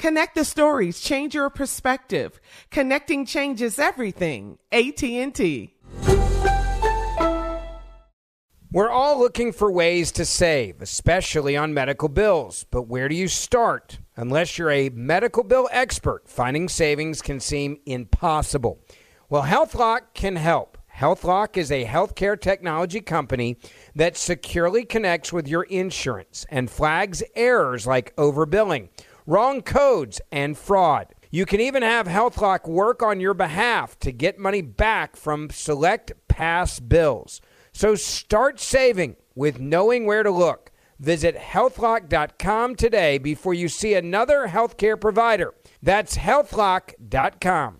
Connect the stories, change your perspective. Connecting changes everything. AT&T. We're all looking for ways to save, especially on medical bills. But where do you start? Unless you're a medical bill expert, finding savings can seem impossible. Well, HealthLock can help. HealthLock is a healthcare technology company that securely connects with your insurance and flags errors like overbilling wrong codes, and fraud. You can even have HealthLock work on your behalf to get money back from select past bills. So start saving with knowing where to look. Visit healthlock.com today before you see another healthcare provider. That's healthlock.com.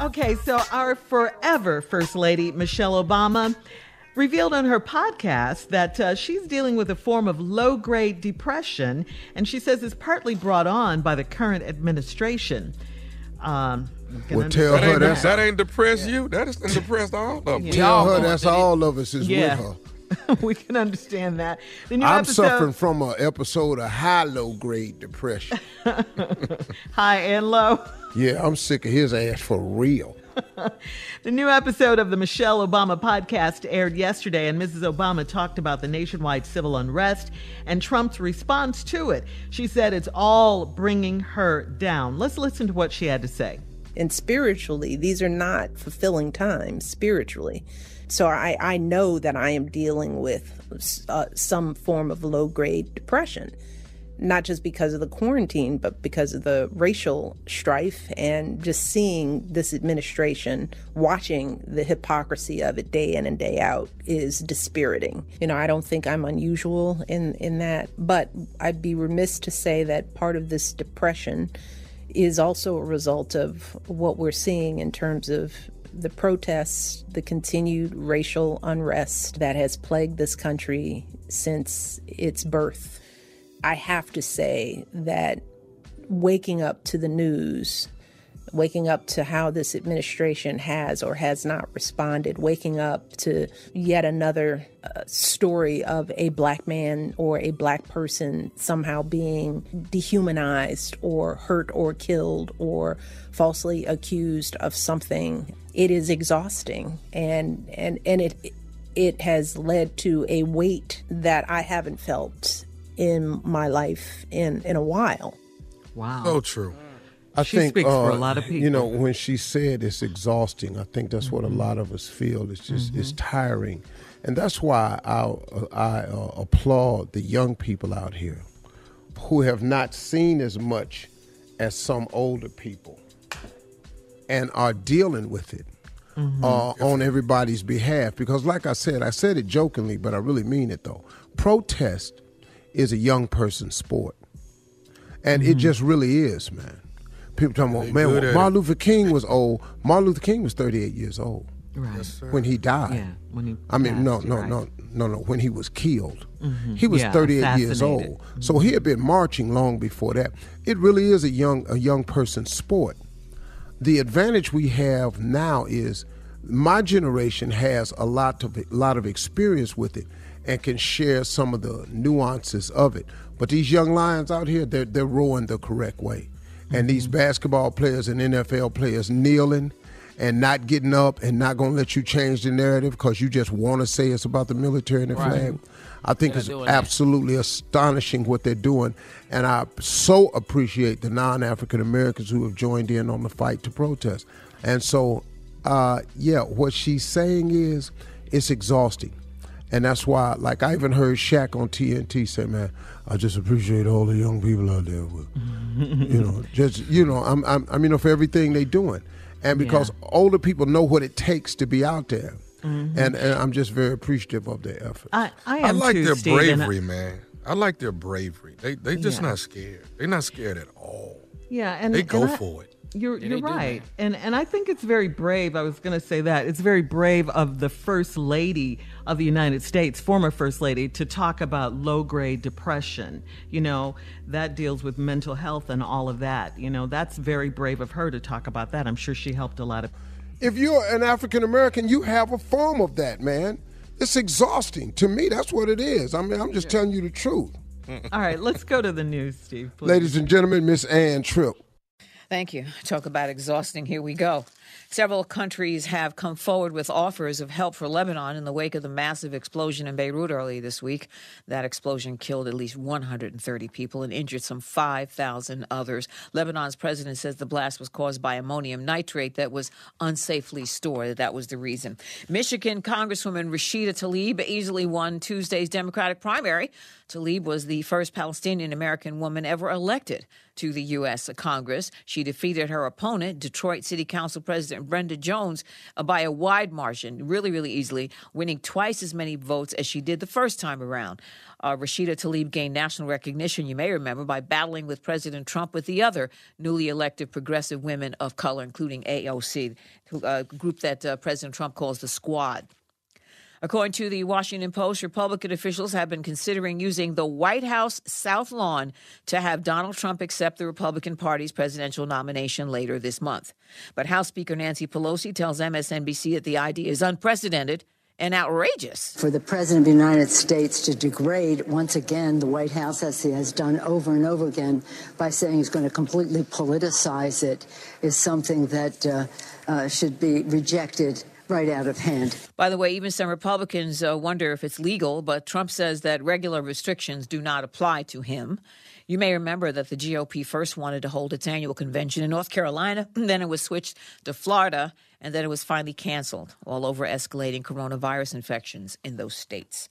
Okay, so our forever First Lady, Michelle Obama, revealed on her podcast that uh, she's dealing with a form of low grade depression, and she says it's partly brought on by the current administration. Um, well, tell her that, that ain't depressed you. That is depressed all of us. Tell her that's all of us is yeah. with her. we can understand that. I'm episode... suffering from an episode of high low grade depression. high and low. Yeah, I'm sick of his ass for real. the new episode of the Michelle Obama podcast aired yesterday, and Mrs. Obama talked about the nationwide civil unrest and Trump's response to it. She said it's all bringing her down. Let's listen to what she had to say. And spiritually, these are not fulfilling times spiritually. So I, I know that I am dealing with uh, some form of low grade depression not just because of the quarantine, but because of the racial strife and just seeing this administration, watching the hypocrisy of it day in and day out is dispiriting. You know, I don't think I'm unusual in, in that, but I'd be remiss to say that part of this depression is also a result of what we're seeing in terms of the protests, the continued racial unrest that has plagued this country since its birth. I have to say that waking up to the news, waking up to how this administration has or has not responded, waking up to yet another uh, story of a black man or a black person somehow being dehumanized or hurt or killed or falsely accused of something, it is exhausting. And and and it it has led to a weight that I haven't felt in my life in in a while. Wow. So true. I she think speaks uh, for a lot of people. You know, when she said it's exhausting, I think that's mm-hmm. what a Mm-hmm. lot of us feel. It's just mm-hmm. it's tiring And that's why I, I uh, applaud the young people out here who have not seen as much as some older people and are dealing with it Mm-hmm. uh, on everybody's behalf. Because, like I said, I said it jokingly, but I really mean it though. Protest is a young person's sport, and it just really is, man. People talking about, man, good at Martin. Luther King was old. Martin Luther King was 38 years old Right. when he died. Yeah, when he I mean, no, no, right. no, no, no. When he was killed, Mhm. he was Yeah, 38 years assassinated. old. So he had been marching long before that. It really is a young a young person's sport. The advantage we have now is my generation has a lot of lot of experience with it and can share some of the nuances of it. But these young lions out here, they're they're rowing the correct way. And these basketball players and NFL players kneeling and not getting up and not going to let you change the narrative because you just want to say it's about the military and the Right. flag. I think it's doing that. absolutely astonishing what they're doing. And I so appreciate the non African Americans who have joined in on the fight to protest. And so, uh, yeah, what she's saying is it's exhausting. And that's why, like, I even heard Shaq on TNT say, man, I just appreciate all the young people out there. With, you know, just, you know, I'm, I'm, I mean, for everything they're doing. And because older people know what it takes to be out there. Mhm. And, and I'm just very appreciative of their effort. I, I I like too, their Steve, and I- bravery, man. I like their bravery. They they just Yeah. not scared. They're not scared at all. Yeah, and they and go I- for it. You're Yeah, you're they do, right, and and I think it's very brave. I was going to say that it's very brave of the first lady of the United States, former first lady, to talk about low grade depression. You know that deals with mental health and all of that. You know that's very brave of her to talk about that. I'm sure she helped a lot of. if you're an African American, you have a form of that, man. It's exhausting. To me, that's what it is. I mean, I'm just telling you the truth. All right, let's go to the news, Steve. Please. Ladies and gentlemen, Miss Ann Tripp. Thank you. Talk about exhausting. Here we go. Several countries have come forward with offers of help for Lebanon in the wake of the massive explosion in Beirut early this week. That explosion killed at least 130 people and injured some 5,000 others. Lebanon's president says the blast was caused by ammonium nitrate that was unsafely stored. That was the reason. Michigan Congresswoman Rashida Tlaib easily won Tuesday's Democratic primary. Tlaib was the first Palestinian American woman ever elected to the U.S. Congress. She defeated her opponent, Detroit City Council President Brenda Jones, uh, by a wide margin, really, really easily, winning twice as many votes as she did the first time around. Uh, Rashida Tlaib gained national recognition, you may remember, by battling with President Trump with the other newly elected progressive women of color, including AOC, a group that uh, President Trump calls the Squad. According to the Washington Post, Republican officials have been considering using the White House South Lawn to have Donald Trump accept the Republican Party's presidential nomination later this month. But House Speaker Nancy Pelosi tells MSNBC that the idea is unprecedented and outrageous. For the President of the United States to degrade once again the White House, as he has done over and over again, by saying he's going to completely politicize it, is something that uh, uh, should be rejected right out of hand. By the way, even some Republicans uh, wonder if it's legal, but Trump says that regular restrictions do not apply to him. You may remember that the GOP first wanted to hold its annual convention in North Carolina, then it was switched to Florida, and then it was finally canceled, all over escalating coronavirus infections in those states.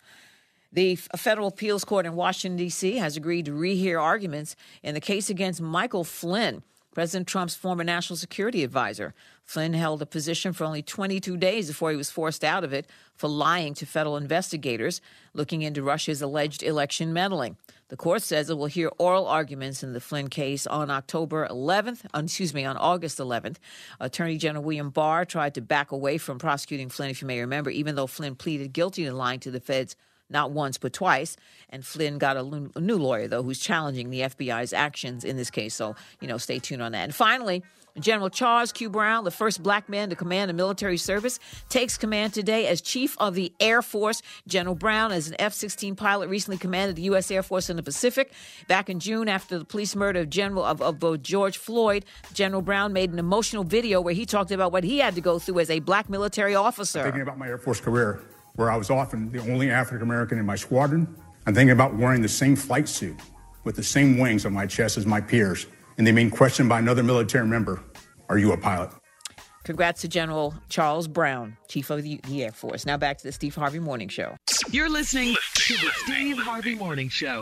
The federal appeals court in Washington, D.C. has agreed to rehear arguments in the case against Michael Flynn, President Trump's former national security advisor. Flynn held a position for only 22 days before he was forced out of it for lying to federal investigators looking into Russia's alleged election meddling. The court says it will hear oral arguments in the Flynn case on October 11th, uh, excuse me, on August 11th. Attorney General William Barr tried to back away from prosecuting Flynn, if you may remember, even though Flynn pleaded guilty to lying to the feds not once but twice. And Flynn got a, new lawyer, though, who's challenging the FBI's actions in this case. So, you know, stay tuned on that. And finally, General Charles Q. Brown, the first black man to command a military service, takes command today as Chief of the Air Force. General Brown, as an F 16 pilot, recently commanded the U.S. Air Force in the Pacific. Back in June, after the police murder of General of, of George Floyd, General Brown made an emotional video where he talked about what he had to go through as a black military officer. Thinking about my Air Force career, where I was often the only African American in my squadron, I'm thinking about wearing the same flight suit with the same wings on my chest as my peers, and they being questioned by another military member Are you a pilot? Congrats to General Charles Brown, Chief of the, the Air Force. Now back to the Steve Harvey Morning Show. You're listening to the Steve Harvey Morning Show.